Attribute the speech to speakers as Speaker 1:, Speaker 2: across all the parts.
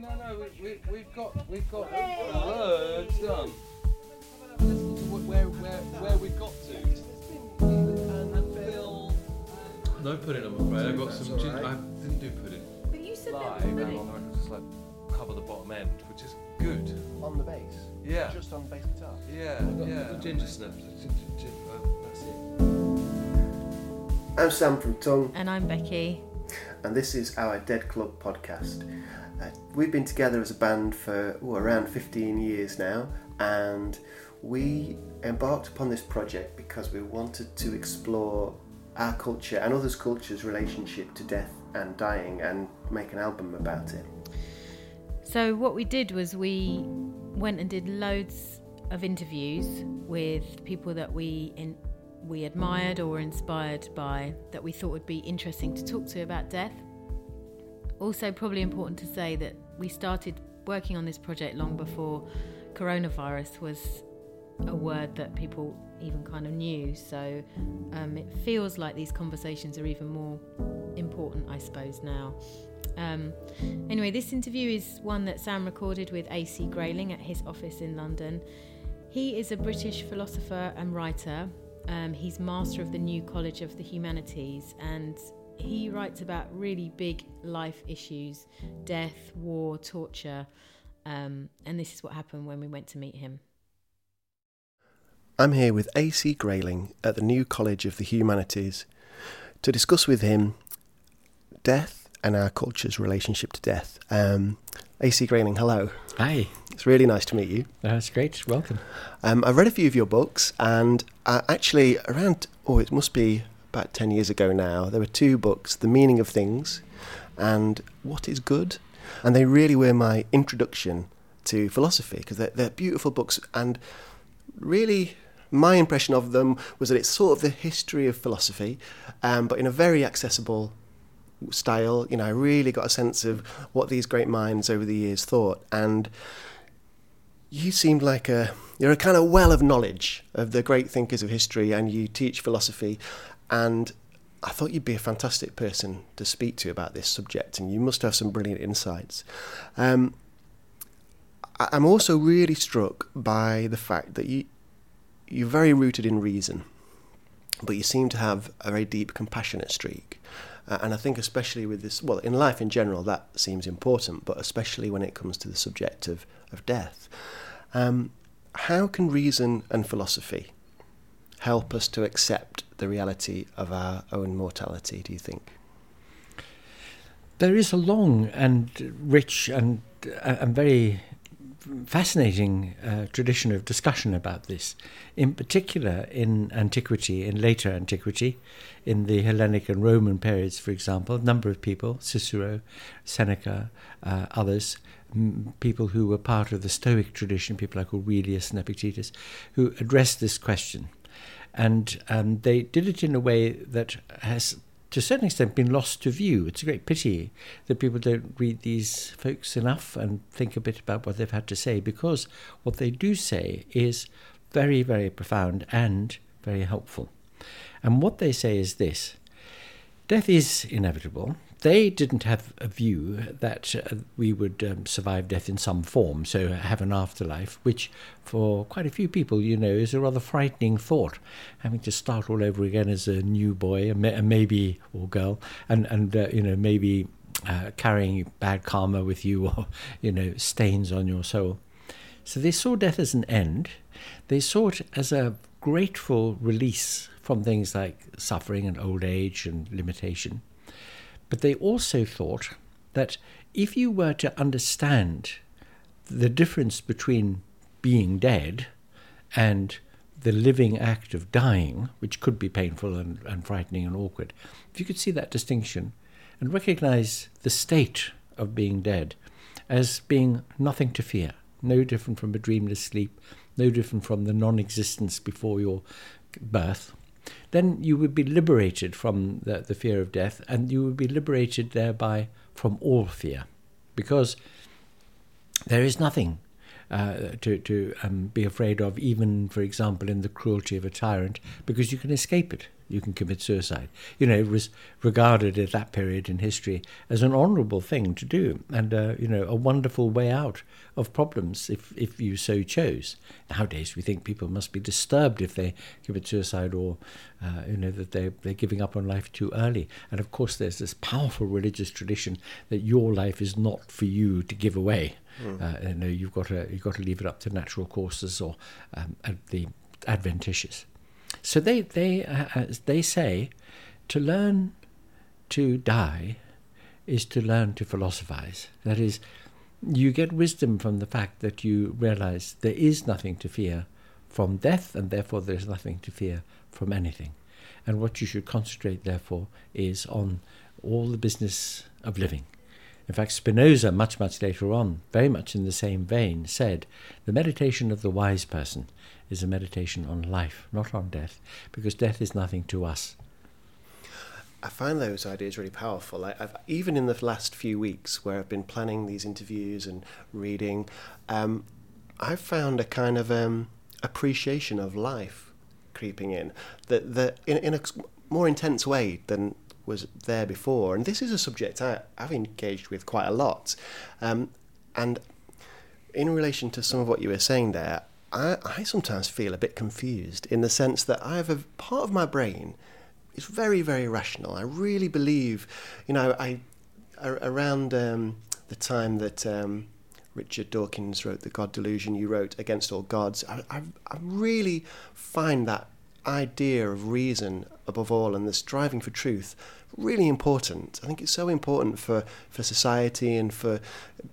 Speaker 1: no, no, we, we, we've got, we've got loads done. Listen to wh- where, where, where we got to. And Phil. No pudding, I'm afraid. I got some gin. I didn't do pudding
Speaker 2: But you said
Speaker 1: live,
Speaker 2: that
Speaker 1: and
Speaker 2: pudding.
Speaker 1: on the record, just like cover the bottom end, which is good.
Speaker 3: On the bass?
Speaker 1: Yeah.
Speaker 3: Just on the bass guitar?
Speaker 1: Yeah, yeah. Ginger snaps. Ginger, ginger, uh, that's it.
Speaker 3: I'm Sam from Tunng,
Speaker 2: And I'm Becky.
Speaker 3: and this is our Dead Club podcast. Uh, we've been together as a band for ooh, around 15 years now, and we embarked upon this project because we wanted to explore our culture and others' cultures' relationship to death and dying and make an album about it.
Speaker 2: So what we did was we went and did loads of interviews with people that we in, we admired or inspired by that we thought would be interesting to talk to about death. Also, probably important to say that we started working on this project long before coronavirus was a word that people even kind of knew. So um, it feels like these conversations are even more important, I suppose, now. Um, anyway, this interview is one that Sam recorded with AC Grayling at his office in London. He is a British philosopher and writer. Um, he's master of the New College of the Humanities and he writes about really big life issues death, war, torture. Um, and this is what happened when we went to meet him.
Speaker 3: I'm here with AC Grayling at the New College of the Humanities to discuss with him death and our culture's relationship to death. Um, AC Grayling, hello.
Speaker 4: Hi,
Speaker 3: It's really nice to meet you.
Speaker 4: that's great. Welcome.
Speaker 3: Um, I've read a few of your books, and uh, actually, around, oh, it must be about 10 years ago now, there were two books The Meaning of Things and What is Good? And they really were my introduction to philosophy because they're, they're beautiful books. And really, my impression of them was that it's sort of the history of philosophy, um, but in a very accessible style. You know, I really got a sense of what these great minds over the years thought. And you seemed like a you're a kind of well of knowledge of the great thinkers of history and you teach philosophy and I thought you'd be a fantastic person to speak to about this subject and you must have some brilliant insights. Um, I'm also really struck by the fact that you you're very rooted in reason, but you seem to have a very deep compassionate streak. Uh, and I think, especially with this, well, in life in general, that seems important, but especially when it comes to the subject of, of death. Um, how can reason and philosophy help us to accept the reality of our own mortality, do you think?
Speaker 4: There is a long and rich and uh, and very fascinating uh, tradition of discussion about this. In particular, in antiquity, in later antiquity, in the Hellenic and Roman periods, for example, a number of people, Cicero, Seneca, uh, others, people who were part of the Stoic tradition, people like Aurelius and Epictetus, who addressed this question. And um, they did it in a way that has to a certain extent been lost to view. It's a great pity that people don't read these folks enough and think a bit about what they've had to say because what they do say is very, very profound and very helpful. And what they say is this death is inevitable. They didn't have a view that uh, we would um, survive death in some form, so have an afterlife, which for quite a few people, you know, is a rather frightening thought. Having to start all over again as a new boy, a, ma- a maybe or girl, and and uh, you know maybe uh, carrying bad karma with you, or you know stains on your soul. So they saw death as an end. They saw it as a grateful release from things like suffering and old age and limitation. But they also thought that if you were to understand the difference between being dead and the living act of dying, which could be painful and, and frightening and awkward, if you could see that distinction and recognize the state of being dead as being nothing to fear, no different from a dreamless sleep, no different from the non existence before your birth, then you would be liberated from the, the fear of death and you would be liberated thereby from all fear because there is nothing uh, to, to um, be afraid of, even, for example, in the cruelty of a tyrant, because you can escape it. You can commit suicide. You know, it was regarded at that period in history as an honourable thing to do, and uh, you know, a wonderful way out of problems if if you so chose. Nowadays, we think people must be disturbed if they commit suicide, or uh, you know, that they they're giving up on life too early. And of course, there's this powerful religious tradition that your life is not for you to give away. Mm. Uh, you know, you've got to you've got to leave it up to natural courses or um, the adventitious. So they they uh, uh, they say to learn to die is to learn to philosophize. That is, you get wisdom from the fact that you realize there is nothing to fear from death, and therefore there's nothing to fear from anything. And what you should concentrate, therefore, is on all the business of living. In fact, Spinoza, much, much later on, very much in the same vein, said the meditation of the wise person is a meditation on life, not on death, because death is nothing to us.
Speaker 3: I find those ideas really powerful. I, have even in the last few weeks, where I've been planning these interviews and reading, um, I've found a kind of um, appreciation of life creeping in that that in, in a more intense way than was there before. And this is a subject I, have engaged with quite a lot. Um, and in relation to some of what you were saying there, I, I sometimes feel a bit confused in the sense that I have a part of my brain is very, very rational. I really believe, you know, I around um, the time that um, Richard Dawkins wrote The God Delusion, you wrote Against All Gods. I, I, I really find that idea of reason above all and the striving for truth really important. I think it's so important for, for society and for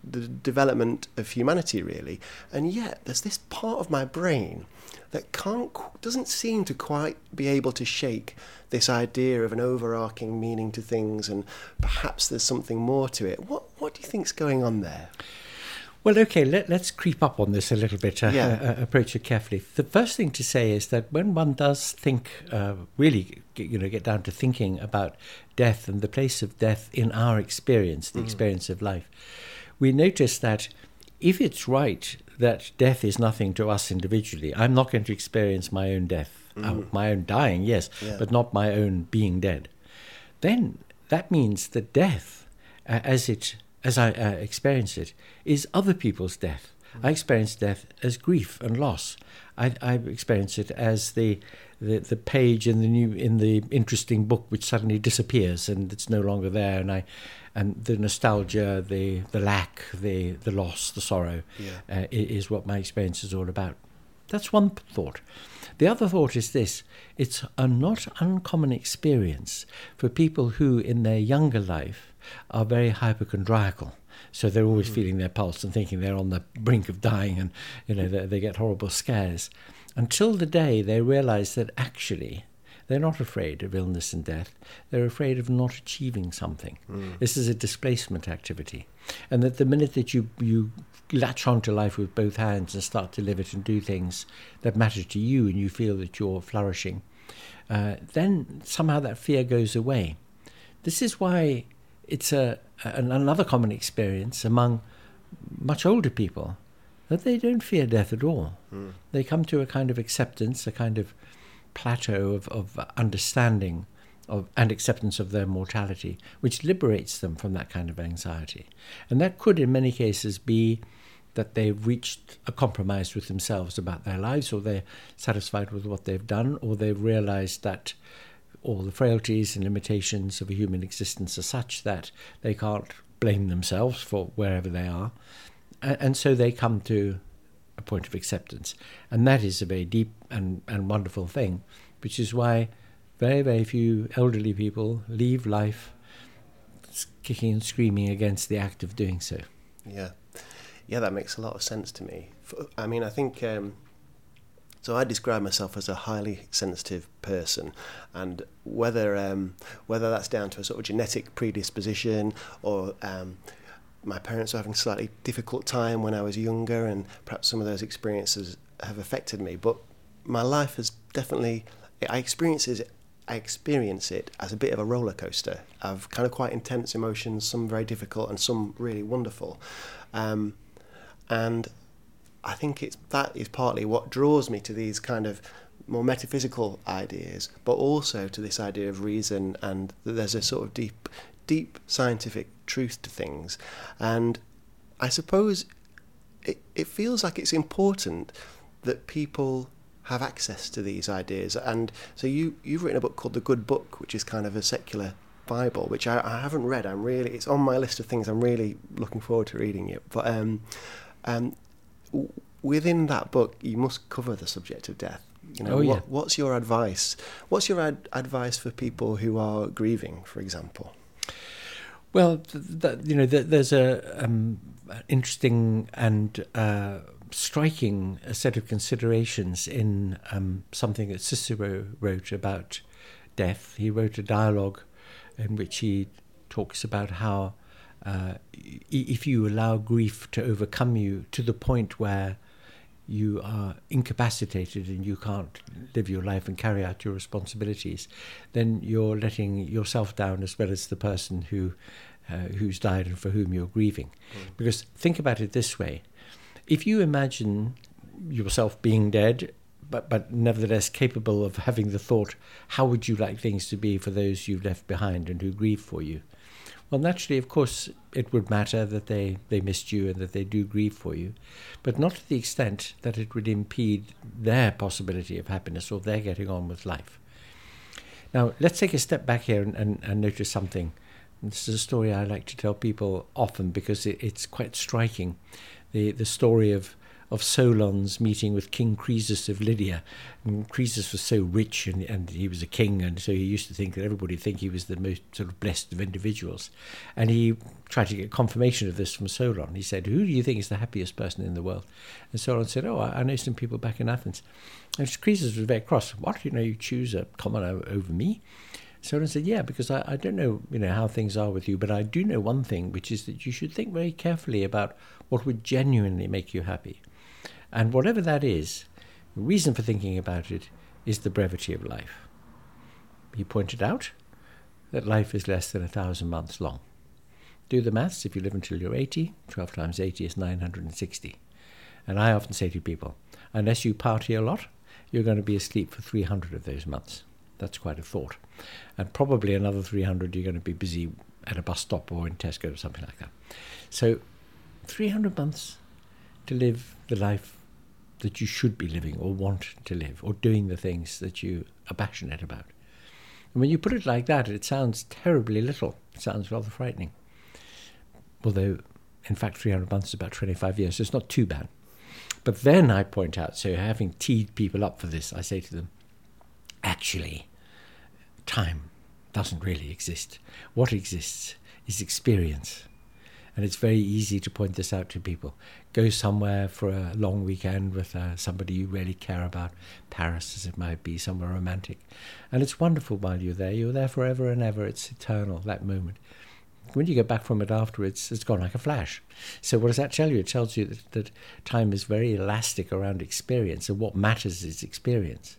Speaker 3: the development of humanity, really. And yet, there's this part of my brain that can't doesn't seem to quite be able to shake this idea of an overarching meaning to things, and perhaps there's something more to it. What what do you think's going on there?
Speaker 4: Well, okay, let, us creep up on this a little bit, uh, yeah. uh, approach it carefully. The first thing to say is that when one does think, uh, really, you know, get down to thinking about death and the place of death in our experience, the mm. experience of life, we notice that if it's right that death is nothing to us individually, I'm not going to experience my own death, mm. uh, my own dying, yes, yeah. but not my own being dead, then that means that death, uh, as it as I uh, experience it, is other people's death. I experience death as grief and loss. I, I experience it as the, the the page in the new in the interesting book which suddenly disappears and it's no longer there, and I and the nostalgia, the the lack, the the loss, the sorrow, yeah. uh, is what my experience is all about. That's one thought. The other thought is this it's a not uncommon experience for people who, in their younger life, are very hypochondriacal. So they're always mm. feeling their pulse and thinking they're on the brink of dying and, you know, they, they get horrible scares. Until the day they realize that actually they're not afraid of illness and death. They're afraid of not achieving something. Mm. This is a displacement activity. And that the minute that you, you latch onto life with both hands and start to live it and do things that matter to you and you feel that you're flourishing, uh, then somehow that fear goes away. This is why it's a, an, another common experience among much older people that they don't fear death at all. Mm. They come to a kind of acceptance, a kind of plateau of, of understanding of, and acceptance of their mortality, which liberates them from that kind of anxiety. And that could, in many cases, be that they've reached a compromise with themselves about their lives, or they're satisfied with what they've done, or they've realized that all the frailties and limitations of a human existence are such that they can't blame themselves for wherever they are. And, so they come to a point of acceptance. And that is a very deep and, and wonderful thing, which is why very, very few elderly people leave life kicking and screaming against the act of doing so.
Speaker 3: Yeah. Yeah, that makes a lot of sense to me. I mean, I think um, so. I describe myself as a highly sensitive person, and whether um, whether that's down to a sort of genetic predisposition or um, my parents were having a slightly difficult time when I was younger, and perhaps some of those experiences have affected me. But my life has definitely I experience it. I experience it as a bit of a roller coaster of kind of quite intense emotions, some very difficult and some really wonderful. Um, and I think it's that is partly what draws me to these kind of more metaphysical ideas, but also to this idea of reason and that there's a sort of deep, deep scientific truth to things. And I suppose it, it feels like it's important that people have access to these ideas. And so you, you've written a book called The Good Book, which is kind of a secular Bible, which I, I haven't read. I'm really, it's on my list of things I'm really looking forward to reading it. But um, um, within that book, you must cover the subject of death. You know,
Speaker 4: Oh, yeah.
Speaker 3: what, what's your advice? What's your ad- advice for people who are grieving, for example?
Speaker 4: Well, you know, th- there's a um, interesting and uh, striking set of considerations in um, something that Cicero wrote about death. He wrote a dialogue in which he talks about how uh, if you allow grief to overcome you to the point where you are incapacitated and you can't live your life and carry out your responsibilities, then you're letting yourself down as well as the person who uh, who's died and for whom you're grieving. Because think about it this way: if you imagine yourself being dead, but but nevertheless capable of having the thought, how would you like things to be for those you've left behind and who grieve for you? Well, naturally, of course, it would matter that they, they missed you and that they do grieve for you, but not to the extent that it would impede their possibility of happiness or their getting on with life. Now, let's take a step back here and, and, and notice something. This is a story I like to tell people often because it, it's quite striking. The, the story of, of Solon's meeting with King Croesus of Lydia. And Croesus was so rich and, and he was a king, and so he used to think that everybody would think he was the most sort of blessed of individuals. And he tried to get confirmation of this from Solon. He said, Who do you think is the happiest person in the world? And Solon said, Oh, I, I know some people back in Athens. And Croesus was very cross. What? You know, you choose a commoner over me? Solon said, Yeah, because I, I don't know, you know, how things are with you, but I do know one thing, which is that you should think very carefully about what would genuinely make you happy. And whatever that is, the reason for thinking about it is the brevity of life. He pointed out that life is less than a thousand months long. Do the maths. If you live until you're 80, 12 times 80 is 960. And I often say to people, unless you party a lot, you're going to be asleep for 300 of those months. That's quite a thought. And probably another 300 you're going to be busy at a bus stop or in Tesco or something like that. So 300 months to live the life that you should be living or want to live or doing the things that you are passionate about. And when you put it like that, it sounds terribly little. It sounds rather frightening. Although, in fact, 300 months is about 25 years, so it's not too bad. But then I point out, so having teed people up for this, I say to them, actually, time doesn't really exist. What exists is experience. And it's very easy to point this out to people. Go somewhere for a long weekend with uh, somebody you really care about, Paris as it might be, somewhere romantic. And it's wonderful while you're there. You're there forever and ever. It's eternal, that moment. When you get back from it afterwards, it's gone like a flash. So, what does that tell you? It tells you that, that time is very elastic around experience, and what matters is experience.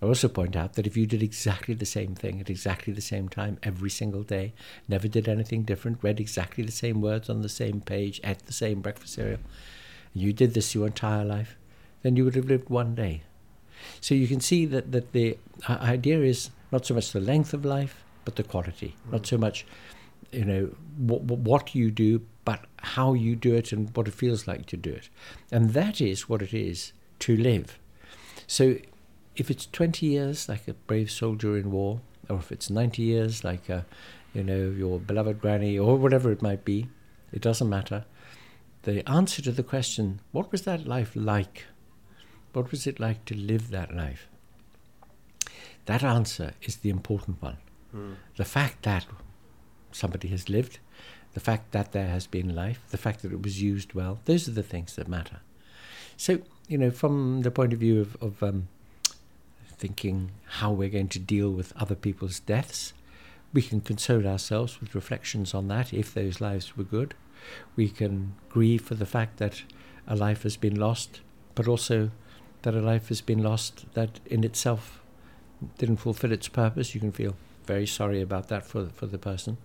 Speaker 4: I also point out that if you did exactly the same thing at exactly the same time every single day, never did anything different, read exactly the same words on the same page, ate the same breakfast cereal, and you did this your entire life, then you would have lived one day. So you can see that, that the uh, idea is not so much the length of life, but the quality. Not so much, you know, what, what you do, but how you do it and what it feels like to do it. And that is what it is to live. So if it's 20 years, like a brave soldier in war, or if it's 90 years, like, a, you know, your beloved granny, or whatever it might be, it doesn't matter. The answer to the question, what was that life like? What was it like to live that life? That answer is the important one. The fact that somebody has lived, the fact that there has been life, the fact that it was used well, those are the things that matter. So, you know, from the point of view of, of um, thinking how we're going to deal with other people's deaths, we can console ourselves with reflections on that if those lives were good. We can grieve for the fact that a life has been lost, but also that a life has been lost that in itself didn't fulfill its purpose. You can feel very sorry about that for, for the person.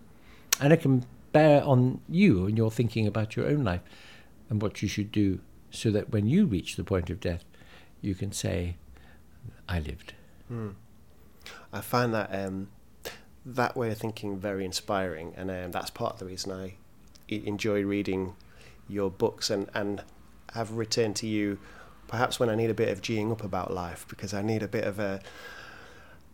Speaker 4: And it can bear on you and your thinking about your own life and what you should do so that when you reach the point of death, you can say, I lived.
Speaker 3: Mm. I find that um, that way of thinking very inspiring, and um, that's part of the reason I enjoy reading your books and, and have returned to you perhaps when I need a bit of geeing up about life because I need a bit of a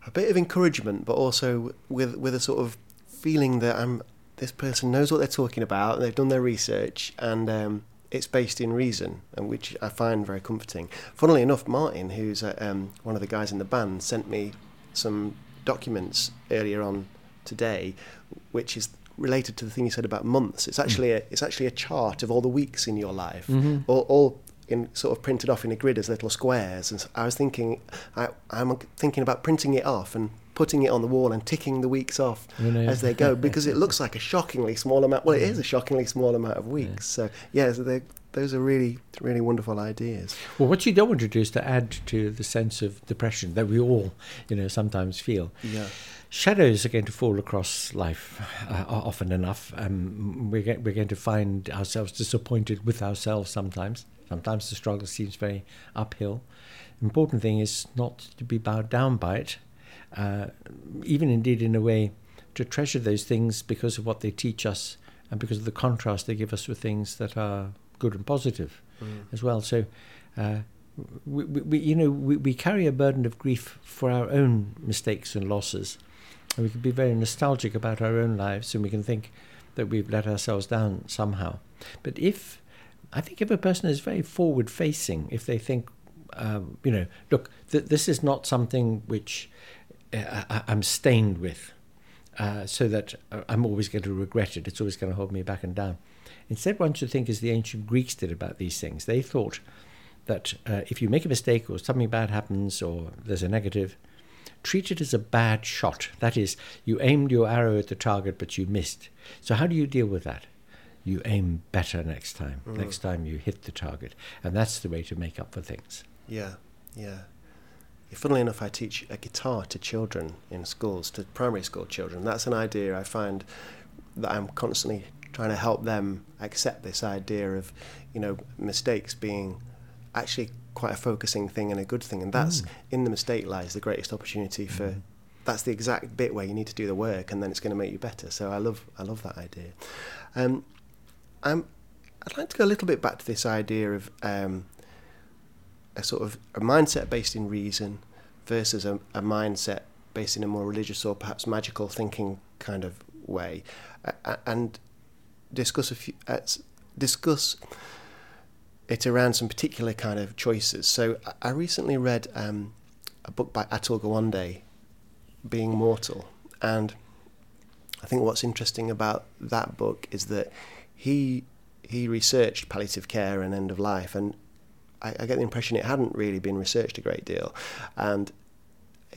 Speaker 3: a bit of encouragement, but also with with a sort of feeling that I'm this person knows what they're talking about and they've done their research and um, it's based in reason, and which I find very comforting. Funnily enough, Martin, who's uh, um, one of the guys in the band, sent me some documents earlier on today, which is related to the thing you said about months. It's actually a, it's actually a chart of all the weeks in your life,
Speaker 4: Mhm.
Speaker 3: all, all in sort of printed off in a grid as little squares. And so I was thinking, I, I'm thinking about printing it off and putting it on the wall and ticking the weeks off
Speaker 4: You know,
Speaker 3: as they go because it looks like a shockingly small amount. Well, it is a shockingly small amount of weeks. So yeah, so those are really really wonderful ideas.
Speaker 4: Well, what you don't want to do is to add to the sense of depression that we all, you know, sometimes feel.
Speaker 3: Yeah.
Speaker 4: Shadows are going to fall across life uh, often enough. Um, we're, get, we're going to find ourselves disappointed with ourselves sometimes. Sometimes the struggle seems very uphill. Important thing is not to be bowed down by it, uh, even indeed in a way to treasure those things because of what they teach us and because of the contrast they give us with things that are good and positive as well. So, uh, we, we, we- you know, we, we carry a burden of grief for our own mistakes and losses, and we can be very nostalgic about our own lives, and we can think that we've let ourselves down somehow. But if I think if a person is very forward-facing, if they think, um, you know, look, th- this is not something which I, I'm stained with, uh, so that uh, I'm always going to regret it. It's always going to hold me back and down. Instead, one should think as the ancient Greeks did about these things. They thought that uh, if you make a mistake or something bad happens or there's a negative, treat it as a bad shot. That is, you aimed your arrow at the target but you missed. So, how do you deal with that? You aim better next time. Next time you hit the target. And that's the way to make up for things.
Speaker 3: Yeah, yeah. Funnily enough, I teach a guitar to children in schools, to primary school children. That's an idea I find that I'm constantly trying to help them accept this idea of, you know, mistakes being actually quite a focusing thing and a good thing. And that's in the mistake lies the greatest opportunity for. That's the exact bit where you need to do the work, and then it's going to make you better. So I love, I love that idea. Um, I'm, I'd like to go a little bit back to this idea of um, a sort of a mindset based in reason versus a, a mindset based in a more religious or perhaps magical thinking kind of way, a- and discuss a few uh, discuss it around some particular kind of choices. So I- I recently read um, a book by Atul Gawande, Being Mortal, and I think what's interesting about that book is that he he researched palliative care and end of life, and I, I get the impression it hadn't really been researched a great deal, and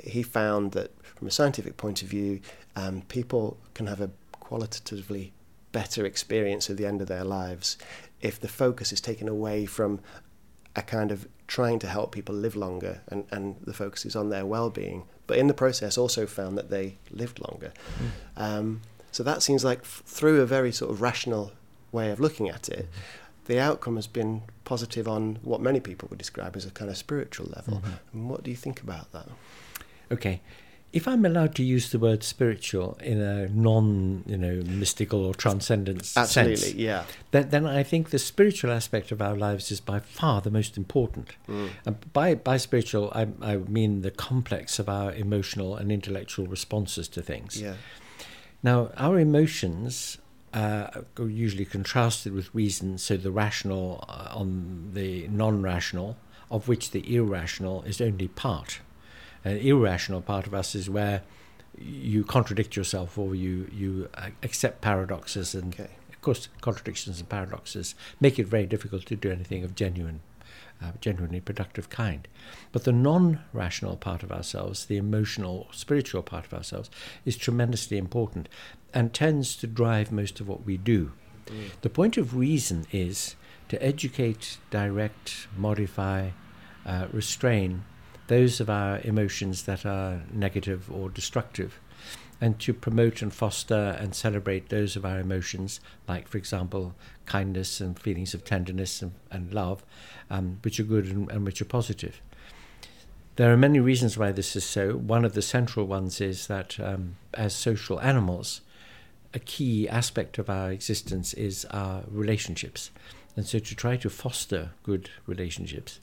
Speaker 3: he found that from a scientific point of view, um, people can have a qualitatively better experience at the end of their lives if the focus is taken away from a kind of trying to help people live longer and, and the focus is on their well-being. But in the process also found that they lived longer. Um, so that seems like f- through a very sort of rational way of looking at it the outcome has been positive on what many people would describe as a kind of spiritual level mm-hmm. and what do you think about that
Speaker 4: Okay. If I'm allowed to use the word spiritual in a non, you know, mystical or transcendent sense,
Speaker 3: absolutely yeah
Speaker 4: then, then I think the spiritual aspect of our lives is by far the most important. And by, by spiritual, I, I mean the complex of our emotional and intellectual responses to things.
Speaker 3: yeah
Speaker 4: Now, our emotions uh, are usually contrasted with reason, so the rational uh, on the non rational, of which the irrational is only part. An irrational part of us is where you contradict yourself or you, you uh, accept paradoxes and
Speaker 3: okay
Speaker 4: of course, contradictions and paradoxes make it very difficult to do anything of genuine, uh, genuinely productive kind. But the non-rational part of ourselves, the emotional, spiritual part of ourselves, is tremendously important and tends to drive most of what we do. The point of reason is to educate, direct, modify, uh, restrain those of our emotions that are negative or destructive, and to promote and foster and celebrate those of our emotions, like, for example, kindness and feelings of tenderness and, and love, um, which are good and, and which are positive. There are many reasons why this is so. One of the central ones is that um, as social animals, a key aspect of our existence is our relationships. And so to try to foster good relationships,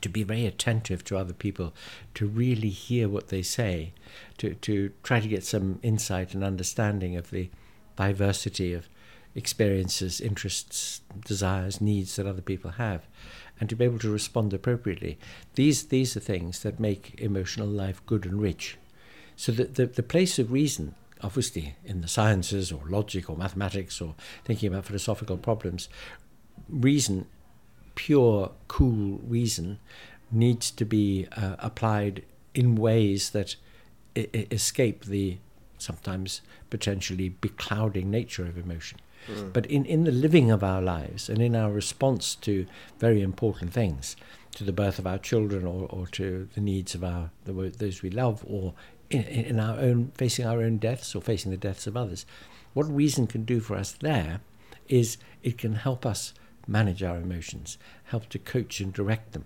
Speaker 4: to be very attentive to other people, to really hear what they say, to, to try to get some insight and understanding of the diversity of experiences, interests, desires, needs that other people have, and to be able to respond appropriately. These, these are things that make emotional life good and rich. So the, the, the place of reason, obviously in the sciences or logic or mathematics or thinking about philosophical problems, reason, pure, cool reason, needs to be uh, applied in ways that I- I escape the sometimes potentially beclouding nature of emotion.
Speaker 3: Mm.
Speaker 4: But in, in the living of our lives and in our response to very important things, to the birth of our children or, or to the needs of our the, those we love, or in, in our own facing our own deaths or facing the deaths of others, what reason can do for us there is it can help us manage our emotions, help to coach and direct them.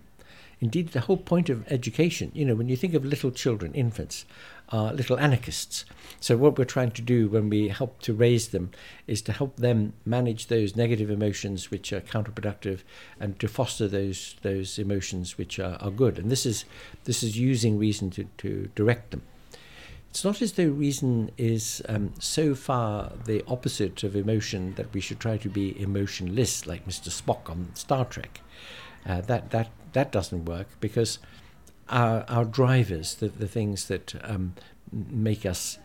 Speaker 4: Indeed, the whole point of education, you know, when you think of little children, infants, are little anarchists. So, what we're trying to do when we help to raise them is to help them manage those negative emotions which are counterproductive and to foster those, those emotions which are, are good. And this is, this is using reason to, to direct them. It's not as though reason is um, so far the opposite of emotion that we should try to be emotionless, like Mr. Spock on Star Trek. Uh, that that that doesn't work because our our drivers, the the things that um, make us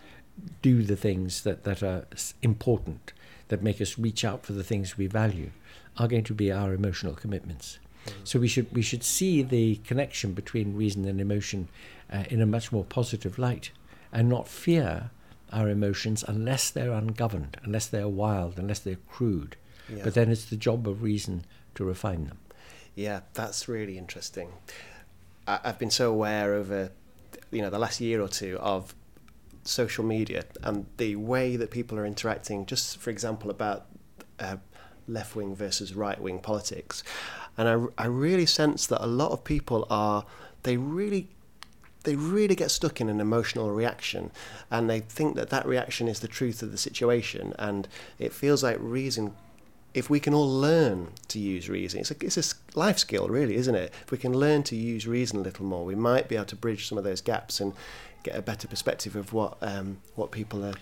Speaker 4: do the things that that are important, that make us reach out for the things we value, are going to be our emotional commitments. So we should we should see the connection between reason and emotion uh, in a much more positive light, and not fear our emotions unless they're ungoverned, unless they're wild, unless they're crude.
Speaker 3: Yeah.
Speaker 4: But then it's the job of reason to refine them.
Speaker 3: Yeah, that's really interesting. I, I've been so aware over, you know, the last year or two of social media and the way that people are interacting. Just for example, about uh, left wing versus right wing politics, and I, I really sense that a lot of people are they really they really get stuck in an emotional reaction and they think that that reaction is the truth of the situation and it feels like reason if we can all learn to use reason it's a, it's a life skill really isn't it? If we can learn to use reason a little more we might be able to bridge some of those gaps and get a better perspective of what um, what people are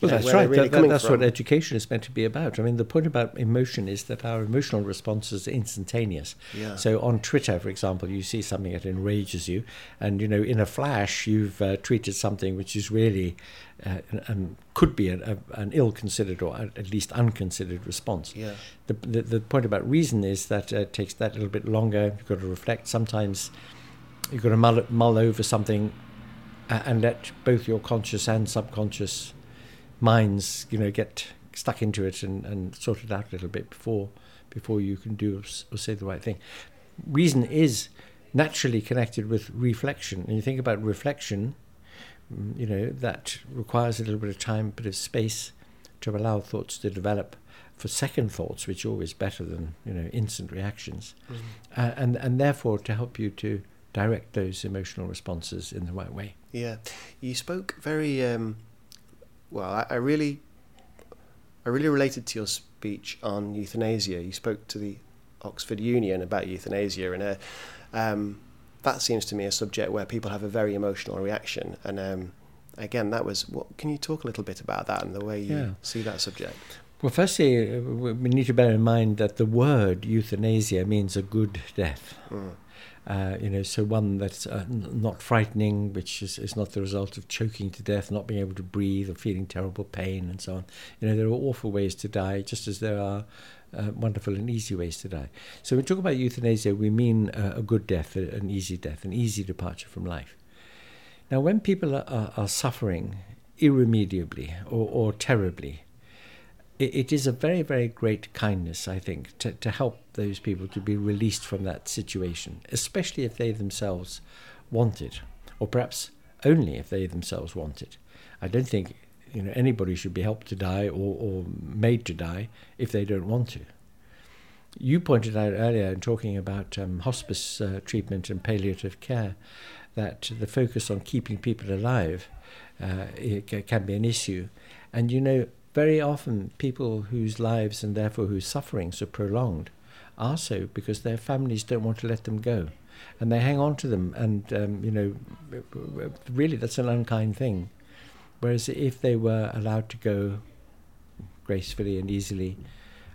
Speaker 4: Well, that's right.
Speaker 3: really
Speaker 4: That- that's
Speaker 3: from.
Speaker 4: what education is meant to be about. I mean, the point about emotion is that our emotional responses are instantaneous.
Speaker 3: Yeah.
Speaker 4: So on Twitter, for example, you see something that enrages you, and you know, in a flash, you've uh, tweeted something which is really uh, and, and could be an, a, an ill-considered or at least unconsidered response.
Speaker 3: yeah
Speaker 4: The, the, the point about reason is that uh, it takes that little bit longer. You've got to reflect. Sometimes you've got to mull, mull over something and let both your conscious and subconscious minds, you know, get stuck into it and, and sort it out a little bit before before you can do or say the right thing. Reason is naturally connected with reflection. And you think about reflection, mm, you know, that requires a little bit of time, a bit of space to allow thoughts to develop. For second thoughts, which are always better than you know instant reactions, uh, and and therefore to help you to direct those emotional responses in the right way.
Speaker 3: Yeah, you spoke very um, well. I, I really, I really related to your speech on euthanasia. You spoke to the Oxford Union about euthanasia, and uh, um, that seems to me a subject where people have a very emotional reaction. And um, again, that was what. Can you talk a little bit about that and the way you
Speaker 4: Yeah.
Speaker 3: see that subject?
Speaker 4: Well, firstly, uh, we we need to bear in mind that the word euthanasia means a good death.
Speaker 3: Mm.
Speaker 4: Uh, you know, so one that's uh, not frightening, which is, is not the result of choking to death, not being able to breathe, or feeling terrible pain, and so on. You know, there are awful ways to die, just as there are uh, wonderful and easy ways to die. So when we talk about euthanasia, we mean uh, a good death, an easy death, an easy departure from life. Now, when people are, are, are suffering irremediably or, or terribly, it, it is a very, very great kindness, I think, to, to help those people to be released from that situation, especially if they themselves want it, or perhaps only if they themselves want it. I don't think you know anybody should be helped to die or, or made to die if they don't want to. You pointed out earlier in talking about um, hospice uh, treatment and palliative care that the focus on keeping people alive uh, can be an issue. And you know, very often people whose lives and therefore whose sufferings are prolonged are so because their families don't want to let them go. And they hang on to them, and um, you know, really that's an unkind thing. Whereas if they were allowed to go gracefully and easily,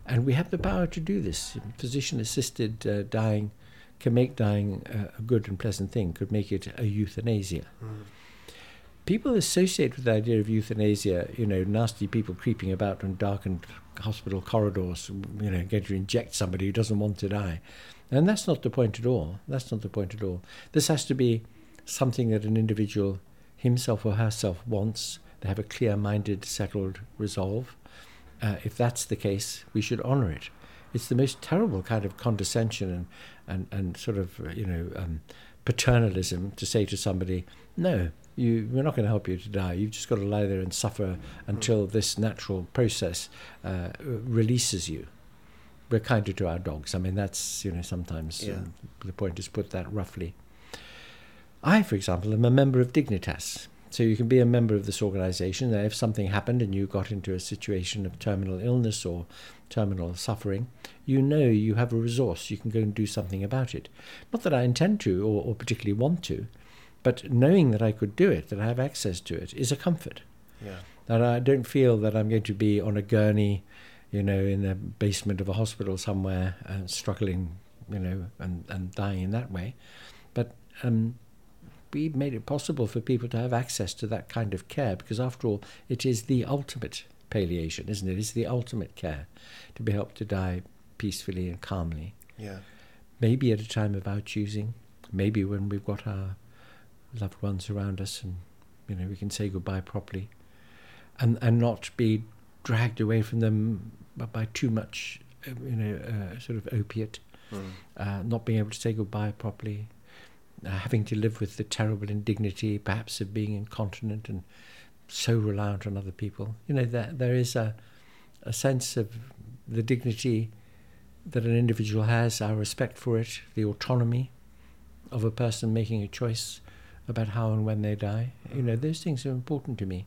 Speaker 4: and we have the power to do this, physician assisted uh, dying can make dying a good and pleasant thing, could make it a euthanasia. Mm. People associate with the idea of euthanasia, you know, nasty people creeping about on darkened hospital corridors, you know, going to inject somebody who doesn't want to die. And that's not the point at all. That's not the point at all. This has to be something that an individual himself or herself wants. They have a clear minded, settled resolve. Uh, if that's the case, we should honour it. It's the most terrible kind of condescension and, and, and sort of, you know, um, paternalism to say to somebody, no, you, we're not going to help you to die. You've just got to lie there and suffer until this natural process uh, releases you. We're kinder to our dogs. I mean, that's, you know, sometimes yeah. um, the point is put that roughly. I, for example, am a member of Dignitas. So you can be a member of this organization. If something happened and you got into a situation of terminal illness or terminal suffering, you know you have a resource. You can go and do something about it. Not that I intend to or, or particularly want to, but knowing that I could do it, that I have access to it, is a comfort.
Speaker 3: Yeah.
Speaker 4: That I don't feel that I'm going to be on a gurney, you know, in the basement of a hospital somewhere, uh, struggling, you know, and, and dying in that way. But um, we made it possible for people to have access to that kind of care because, after all, it is the ultimate palliation, isn't it? It's the ultimate care to be helped to die peacefully and calmly.
Speaker 3: Yeah.
Speaker 4: Maybe at a time of our choosing, maybe when we've got our loved ones around us and you know we can say goodbye properly, and and not be dragged away from them by too much, uh, you know, uh, sort of opiate. Mm. Uh, not being able to say goodbye properly, uh, having to live with the terrible indignity, perhaps, of being incontinent and so reliant on other people. You know, there, there is a, a sense of the dignity that an individual has, our respect for it, the autonomy of a person making a choice about how and when they die. You know, those things are important to me.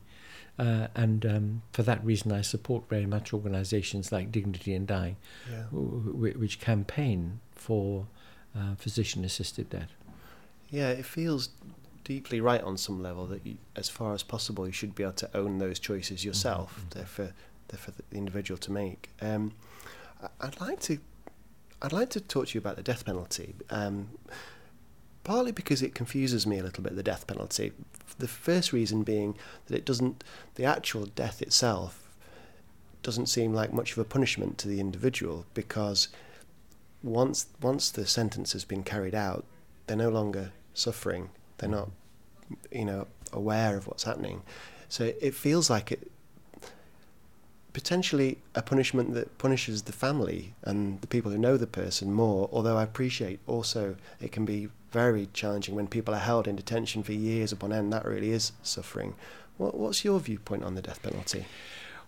Speaker 4: Uh, and um, for that reason, I support very much organisations like Dignity in Dying,
Speaker 3: yeah.
Speaker 4: w- which campaign for uh, physician assisted death.
Speaker 3: Yeah, it feels deeply right on some level that you, as far as possible you should be able to own those choices yourself. Mm-hmm. They're for they're for the individual to make. Um, I'd like to I'd like to talk to you about the death penalty. Um, partly because it confuses me a little bit the death penalty. The first reason being that it doesn't the actual death itself doesn't seem like much of a punishment to the individual because once once the sentence has been carried out, they're no longer suffering. They're not, you know, aware of what's happening. So it feels like it potentially a punishment that punishes the family and the people who know the person more. Although I appreciate also it can be very challenging when people are held in detention for years upon end. That really is suffering. What, what's your viewpoint on the death penalty?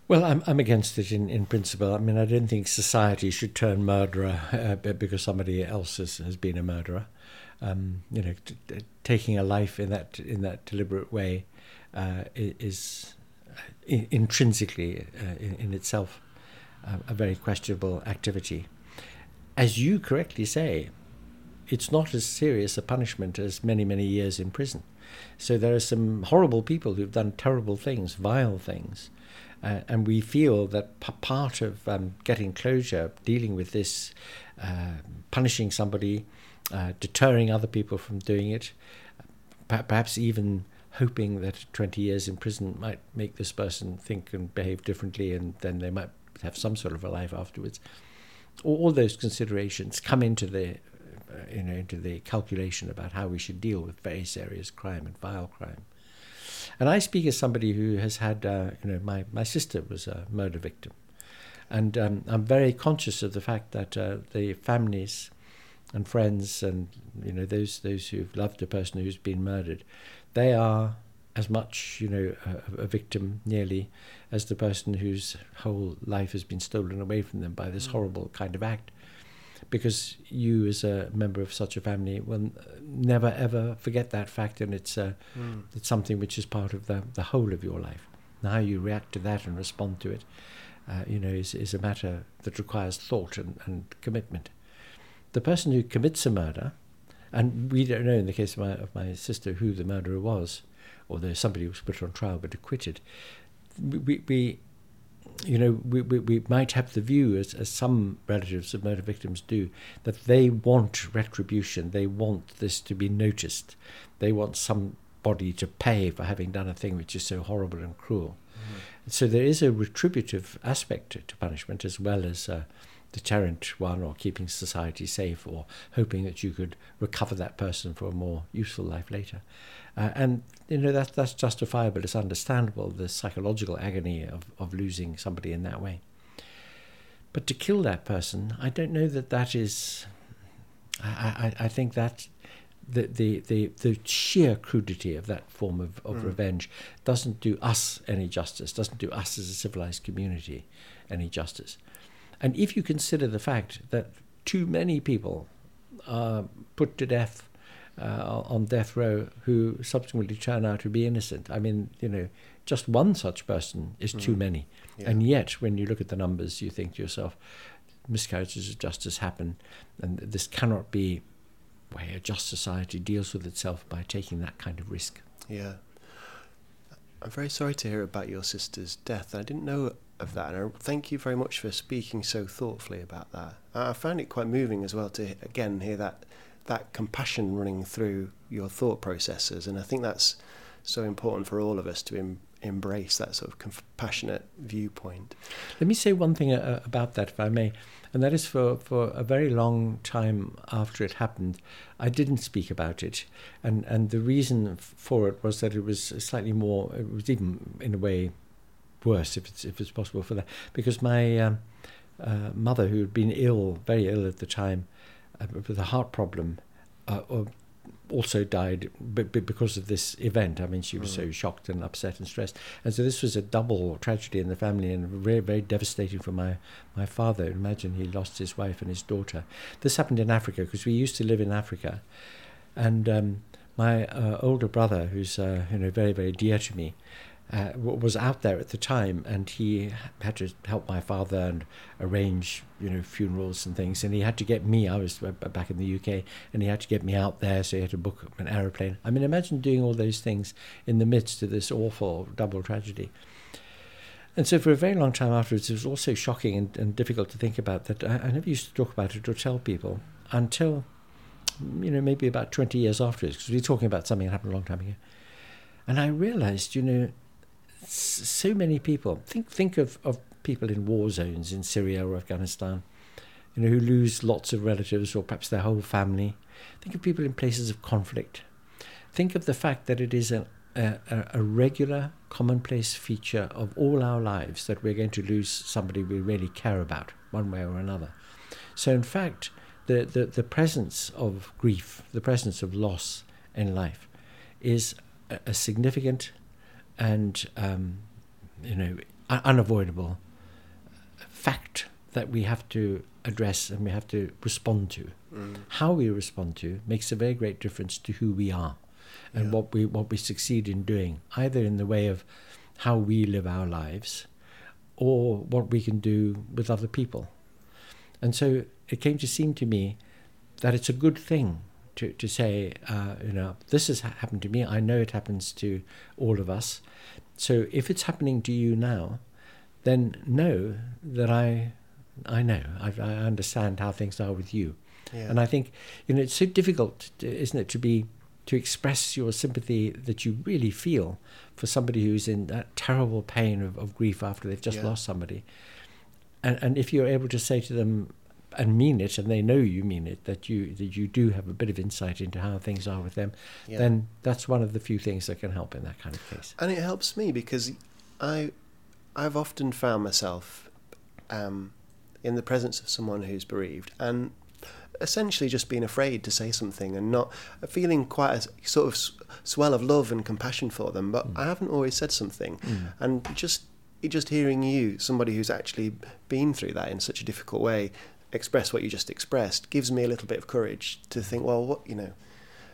Speaker 4: Well, I'm, I'm against it in, in principle. I mean, I don't think society should turn murderer uh, because somebody else has, has been a murderer um, you know, t- t- taking a life in that in that deliberate way uh, is in- intrinsically uh, in, in, itself uh, a very questionable activity. As you correctly say, it's not as serious a punishment as many many years in prison. So there are some horrible people who've done terrible things, vile things. Uh, and we feel that p- part of um, getting closure, dealing with this, uh, punishing somebody, uh, deterring other people from doing it, perhaps even hoping that 20 years in prison might make this person think and behave differently and then they might have some sort of a life afterwards. All, those considerations come into the uh, you know into the calculation about how we should deal with very serious crime and vile crime. And I speak as somebody who has had uh, you know my, my sister was a murder victim, and um, I'm very conscious of the fact that uh, the families and friends and you know those those who've loved a person who's been murdered, they are as much you know a, a, victim nearly as the person whose whole life has been stolen away from them by this mm. horrible kind of act. because you, as a member of such a family, will never ever forget that fact, and it's uh,
Speaker 3: Mm.
Speaker 4: it's something which is part of the the whole of your life. Now, how you react to that and respond to it, uh, you know, is is a matter that requires thought and, and commitment. The person who commits a murder, and we don't know in the case of my of my sister who the murderer was, or although somebody was put on trial but acquitted. We, we you know, we, we, we might have the view, as, as some relatives of murder victims do, that they want retribution. They want this to be noticed. They want somebody to pay for having done a thing which is so horrible and cruel. Mm-hmm. So there is a retributive aspect to, to punishment as well as a deterrent one, or keeping society safe, or hoping that you could recover that person for a more useful life later. Uh, and you know that that's justifiable. It's understandable the psychological agony of, of losing somebody in that way. But to kill that person, I don't know that that is. I, I, I think that the, the, the, the sheer crudity of that form of, of
Speaker 3: Mm.
Speaker 4: revenge doesn't do us any justice, doesn't do us as a civilized community any justice. And if you consider the fact that too many people are put to death uh, on death row who subsequently turn out to be innocent, I mean, you know, just one such person is too
Speaker 3: Mm.
Speaker 4: many.
Speaker 3: Yeah.
Speaker 4: And yet, when you look at the numbers, you think to yourself, miscarriages of justice happen, and this cannot be way a just society deals with itself by taking that kind of risk.
Speaker 3: Yeah. I'm very sorry to hear about your sister's death. I didn't know of that, and I thank you very much for speaking so thoughtfully about that. I found it quite moving as well to again hear that that compassion running through your thought processes, and I think that's so important for all of us to em- embrace that sort of compassionate viewpoint.
Speaker 4: Let me say one thing uh, about that, if I may, and that is for, for a very long time after it happened, I didn't speak about it, and and the reason for it was that it was slightly more, it was even in a way worse, if it's if it's possible for that, because my um, uh, mother, who had been ill, very ill at the time, uh, with a heart problem, uh, uh, also died b- b- because of this event. I mean, she was so
Speaker 3: Mm.
Speaker 4: shocked and upset and stressed, and so this was a double tragedy in the family and very very devastating for my my father. Imagine he lost his wife and his daughter. This happened in Africa because we used to live in Africa, and um, my uh, older brother, who's uh, you know very very dear to me, uh, was out there at the time, and he had to help my father and arrange you know funerals and things, and he had to get me. I was uh, back in the UK, and he had to get me out there, so he had to book an aeroplane. I mean, imagine doing all those things in the midst of this awful double tragedy. And so, for a very long time afterwards, it was also shocking and, and difficult to think about that. I, I never used to talk about it or tell people until, you know, maybe about 20 years afterwards, because we're talking about something that happened a long time ago. And I realized, you know, so many people, think, think of, of people in war zones in Syria or Afghanistan, you know, who lose lots of relatives or perhaps their whole family. Think of people in places of conflict. Think of the fact that it is a, a, a regular, commonplace feature of all our lives that we're going to lose somebody we really care about, one way or another. So, in fact, the, the, the presence of grief, the presence of loss in life, is a, a significant and um, you know un- unavoidable fact that we have to address and we have to respond to.
Speaker 3: Mm.
Speaker 4: How we respond to makes a very great difference to who we are and
Speaker 3: Yeah.
Speaker 4: what we what we succeed in doing, either in the way of how we live our lives or what we can do with other people. And so it came to seem to me that it's a good thing to, to say, uh, you know, this has happened to me. I know it happens to all of us. So if it's happening to you now, then know that I, I know, I, I understand how things are with you.
Speaker 3: Yeah.
Speaker 4: And I think, you know, it's so difficult, to, isn't it, to be to express your sympathy that you really feel for somebody who's in that terrible pain of, of grief after they've just
Speaker 3: Yeah.
Speaker 4: lost somebody. And and if you're able to say to them and mean it, and they know you mean it, that you that you do have a bit of insight into how things are with them,
Speaker 3: Yeah.
Speaker 4: then that's one of the few things that can help in that kind of case.
Speaker 3: and it helps me because I, I've often found myself um, in the presence of someone who's bereaved and essentially just being afraid to say something and not feeling quite a sort of swell of love and compassion for them, but I haven't always said something, and just just hearing you, somebody who's actually been through that in such a difficult way, express what you just expressed gives me a little bit of courage to think, well, what you know,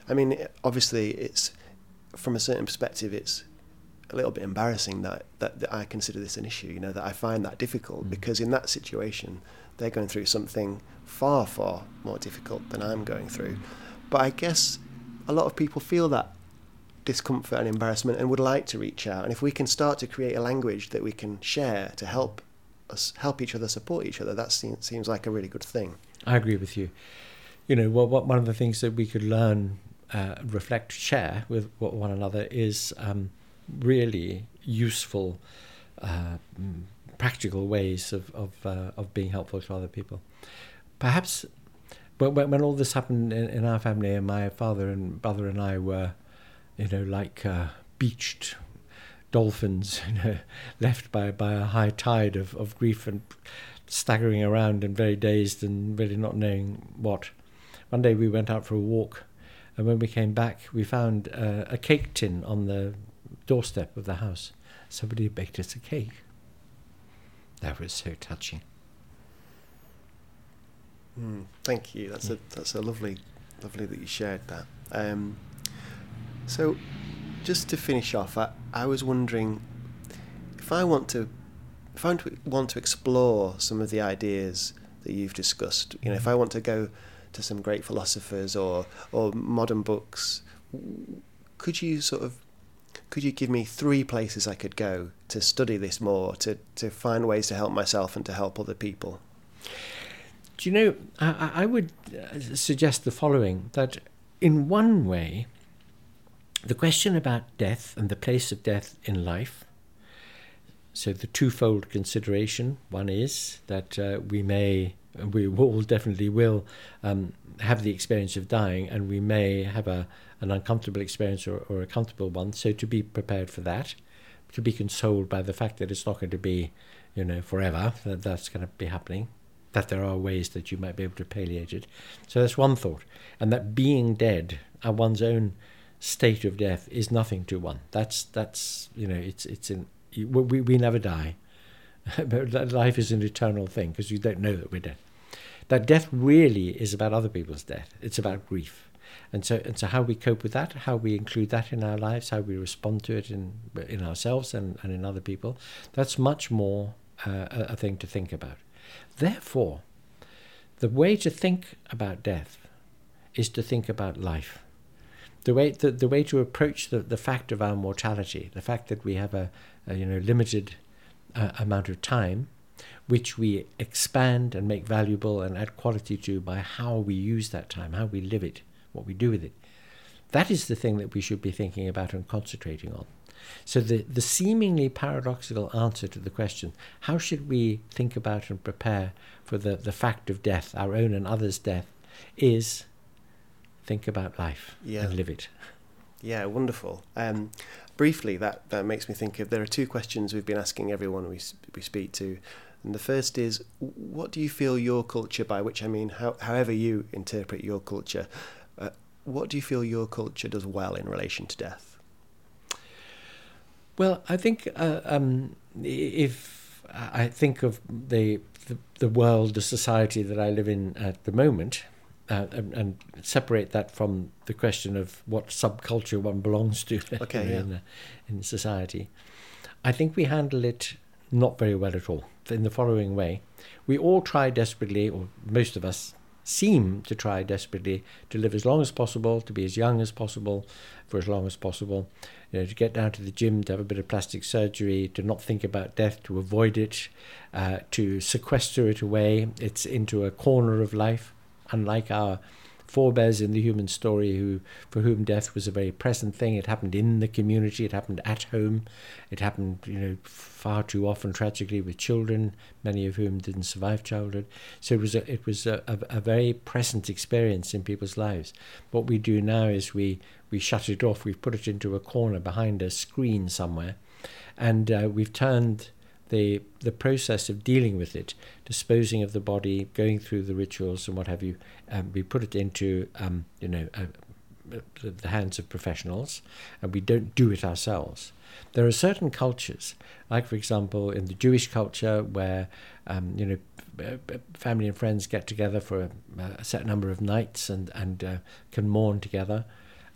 Speaker 3: I mean, obviously, it's from a certain perspective, it's a little bit embarrassing that, that, that I consider this an issue. You know, that I find that difficult mm. because in that situation, they're going through something far, far more difficult than I'm going through. But I guess a lot of people feel that discomfort and embarrassment and would like to reach out. And if we can start to create a language that we can share to help help each other, support each other, that seems, seems like a really good thing.
Speaker 4: I agree with you. You know, what, what one of the things that we could learn, uh, reflect, share with one another is um, really useful, uh, practical ways of of, uh, of being helpful to other people. Perhaps when, when all this happened in, in our family, and my father and brother and I were, you know, like uh, beached dolphins, you know, left by, by a high tide of, of grief and staggering around and very dazed and really not knowing what. One day we went out for a walk, and when we came back, we found uh, a cake tin on the doorstep of the house. Somebody had baked us a cake. That was so touching.
Speaker 3: Mm, thank you. That's a that's a lovely, lovely that you shared that. Um, so, just to finish off, I, I was wondering if I want to if I want to explore some of the ideas that you've discussed. You know, if I want to go to some great philosophers or or modern books, could you sort of could you give me three places I could go to study this more, to, to find ways to help myself and to help other people?
Speaker 4: Do you know, I, I would uh, suggest the following that in one way, the question about death and the place of death in life. So, the twofold consideration one is that uh, we may, we all definitely will um, have the experience of dying, and we may have a, an uncomfortable experience or, or a comfortable one. So, to be prepared for that, to be consoled by the fact that it's not going to be, you know, forever, that that's going to be happening that there are ways that you might be able to palliate it. So that's one thought. And that being dead and one's own state of death is nothing to one. That's, that's you know, it's, it's in, we, we never die. but life is an eternal thing because you don't know that we're dead. That death really is about other people's death. It's about grief. And so, and so how we cope with that, how we include that in our lives, how we respond to it in, in ourselves and, and in other people, that's much more uh, a, a thing to think about. Therefore, the way to think about death is to think about life. The way, the, the way to approach the, the fact of our mortality, the fact that we have a, a you know limited uh, amount of time, which we expand and make valuable and add quality to by how we use that time, how we live it, what we do with it. That is the thing that we should be thinking about and concentrating on. So the, the seemingly paradoxical answer to the question, how should we think about and prepare for the, the fact of death, our own and others' death, is think about life yeah. and live it.
Speaker 3: Yeah, wonderful. Um, briefly, that, that makes me think of there are two questions we've been asking everyone we, we speak to. And the first is, what do you feel your culture, by which I mean how, however you interpret your culture, uh, what do you feel your culture does well in relation to death?
Speaker 4: Well, I think uh, um, if I think of the, the, the world, the society that I live in at the moment, uh, and, and, separate that from the question of what subculture one belongs to
Speaker 3: okay,
Speaker 4: yeah. in, in society, I think we handle it not very well at all. In the following way, we all try desperately, or most of us seem to try desperately to live as long as possible, to be as young as possible for as long as possible, you know, to get down to the gym, to have a bit of plastic surgery, to not think about death, to avoid it, uh, to sequester it away. It's into a corner of life, unlike our forebears in the human story who for whom death was a very present thing. It happened in the community. It happened at home. It happened you know far too often tragically with children many of whom didn't survive childhood. So it was a, it was a, a, a very present experience in people's lives. What we do now is we we shut it off. We've put it into a corner behind a screen somewhere. And uh, we've turned the the process of dealing with it, disposing of the body, going through the rituals and what have you, um, we put it into um, you know uh, the hands of professionals, and we don't do it ourselves. There are certain cultures, like for example in the Jewish culture, where Um, you know, family and friends get together for a, a set number of nights and and uh, can mourn together.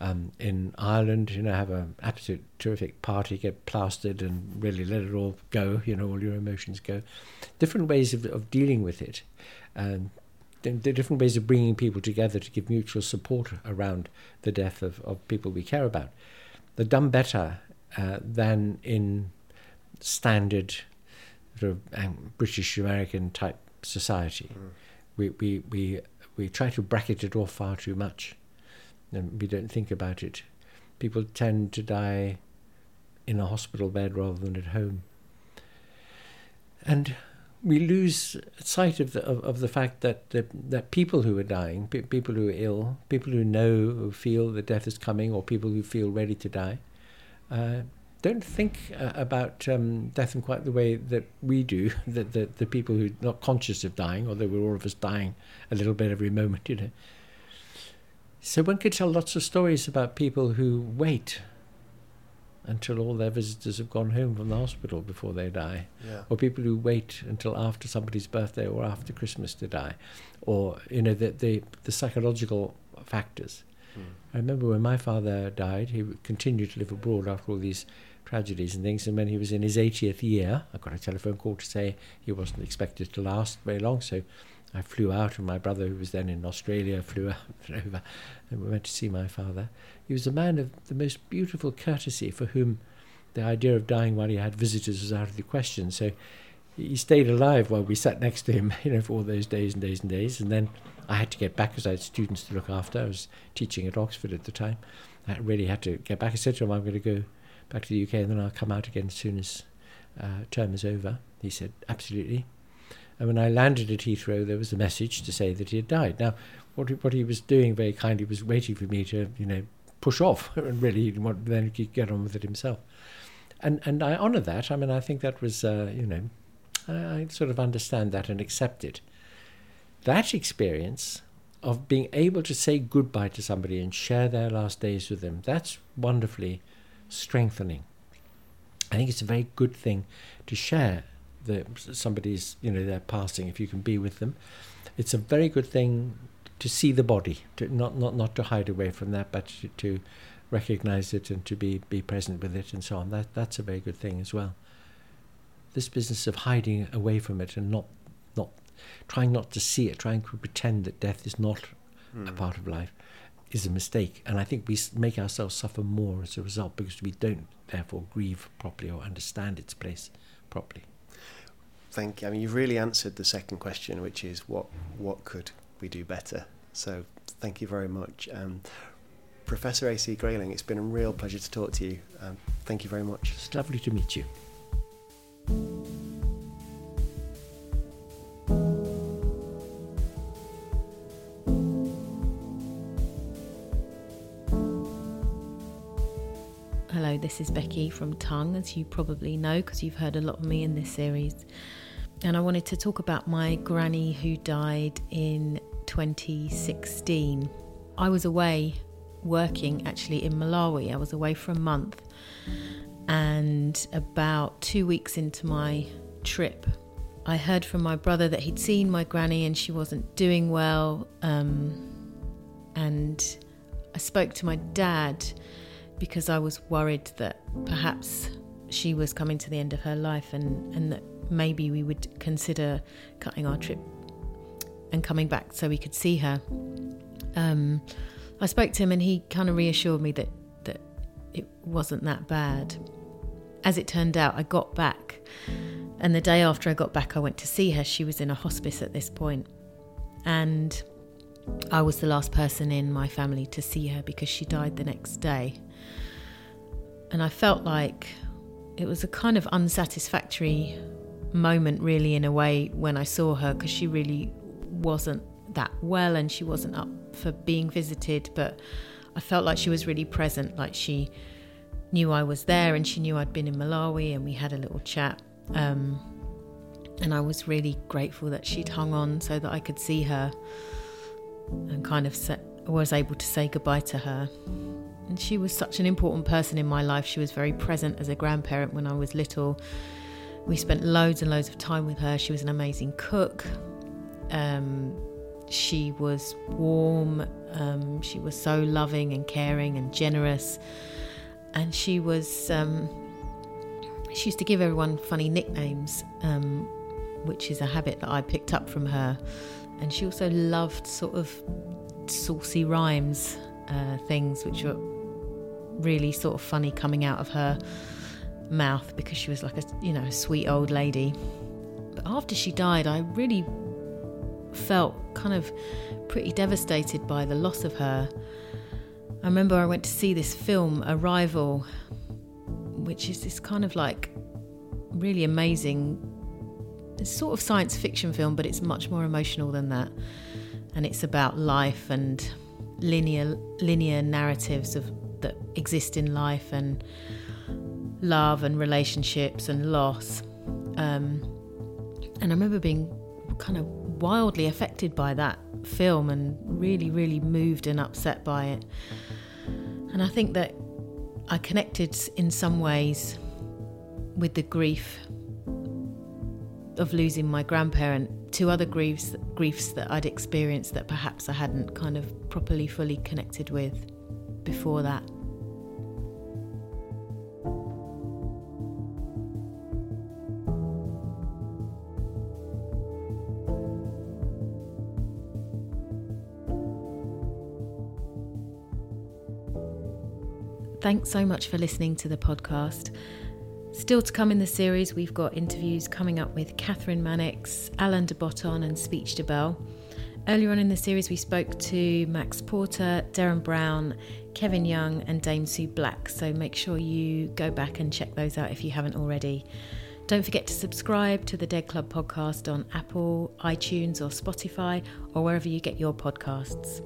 Speaker 4: Um, in Ireland, you know, have an absolute terrific party, get plastered and really let it all go, you know, all your emotions go. Different ways of, of dealing with it. Um, the, the different ways of bringing people together to give mutual support around the death of, of people we care about. They're done better uh, than in standard sort of um, British American type society. Mm. We, we, we, we try to bracket it off far too much and we don't think about it. People tend to die in a hospital bed rather than at home. And we lose sight of the of, of the fact that the, that people who are dying, pe- people who are ill, people who know who feel that death is coming, or people who feel ready to die, uh, don't think uh, about um, death in quite the way that we do. That the, the people who are not conscious of dying, although we're all of us dying a little bit every moment, you know. So one could tell lots of stories about people who wait until all their visitors have gone home from the hospital before they die,
Speaker 3: yeah.
Speaker 4: or people who wait until after somebody's birthday or after Christmas to die, or you know the the, the psychological factors. Mm. I remember when my father died, he continued to live abroad after all these tragedies and things. And when he was in his 80th year, I got a telephone call to say he wasn't expected to last very long. So I flew out, and my brother, who was then in Australia, flew out over, and we went to see my father. He was a man of the most beautiful courtesy, for whom the idea of dying while he had visitors was out of the question. So he stayed alive while we sat next to him, you know, for all those days and days and days. And then I had to get back because I had students to look after. I was teaching at Oxford at the time. I really had to get back. I said to him, I'm going to go back to the UK and then I'll come out again as soon as uh, term is over. He said, absolutely. And when I landed at Heathrow, there was a message to say that he had died. Now, what he, what he was doing very kindly was waiting for me to, you know, push off and really then he could get on with it himself. And and I honour that. I mean, I think that was, uh, you know, I, I sort of understand that and accept it. That experience of being able to say goodbye to somebody and share their last days with them, that's wonderfully strengthening. I think it's a very good thing to share the somebody's you know they're passing if you can be with them. It's a very good thing to see the body to not not not to hide away from that but to, to recognize it and to be be present with it and so on. That that's a very good thing as well. This business of hiding away from it and not not trying not to see it trying to pretend that death is not mm. a part of life is a mistake. And i think we make ourselves suffer more as a result because we don't therefore grieve properly or understand its place properly
Speaker 3: thank you. I mean, you've really answered the second question, which is what what could we do better. So thank you very much. Um, Professor A.C. Grayling, it's been a real pleasure to talk to you. Um, thank you very much.
Speaker 4: It's lovely to meet you.
Speaker 2: This is Becky from Tunng, as you probably know because you've heard a lot of me in this series and I wanted to talk about my granny who died in 2016. I was away working actually in Malawi. I was away for a month, and about two weeks into my trip, I heard from my brother that he'd seen my granny and she wasn't doing well. Um, and I spoke to my dad because I was worried that perhaps she was coming to the end of her life and, and that maybe we would consider cutting our trip and coming back so we could see her. Um, I spoke to him and he kind of reassured me that, that it wasn't that bad. As it turned out, I got back, and the day after I got back, I went to see her. She was in a hospice at this point, and I was the last person in my family to see her because she died the next day. And I felt like it was a kind of unsatisfactory moment, really, in a way, when I saw her, because she really wasn't that well and she wasn't up for being visited. But I felt like she was really present, like she knew I was there and she knew I'd been in Malawi and we had a little chat. Um, and I was really grateful that she'd hung on so that I could see her and kind of was able to say goodbye to her. And she was such an important person in my life. She was very present as a grandparent when I was little we spent loads and loads of time with her. She was an amazing cook. Um, she was warm. Um, she was so loving and caring and generous. And she was. Um, she used to give everyone funny nicknames, um, which is a habit that I picked up from her. And she also loved sort of saucy rhymes, uh, things which were really sort of funny coming out of her mouth because she was like a you know a sweet old lady. But after she died, I really felt kind of pretty devastated by the loss of her. I remember I went to see this film, Arrival, which is this kind of like really amazing, it's sort of science fiction film, but it's much more emotional than that. And it's about life and linear linear narratives of that exist in life and love and relationships and loss. Um, and I remember being kind of wildly affected by that film and really, really moved and upset by it. And I think that I connected in some ways with the grief of losing my grandparent to other griefs griefs that I'd experienced that perhaps I hadn't kind of properly fully connected with before that. Thanks so much for listening to the podcast. Still to come in the series, we've got interviews coming up with Kathryn Mannix, Alain de Botton, and Speech Debelle. Earlier on in the series, we spoke to Max Porter, Derren Brown, Kevin Young, and Dame Sue Black. So make sure you go back and check those out if you haven't already. Don't forget to subscribe to the Dead Club podcast on Apple, iTunes, or Spotify, or wherever you get your podcasts.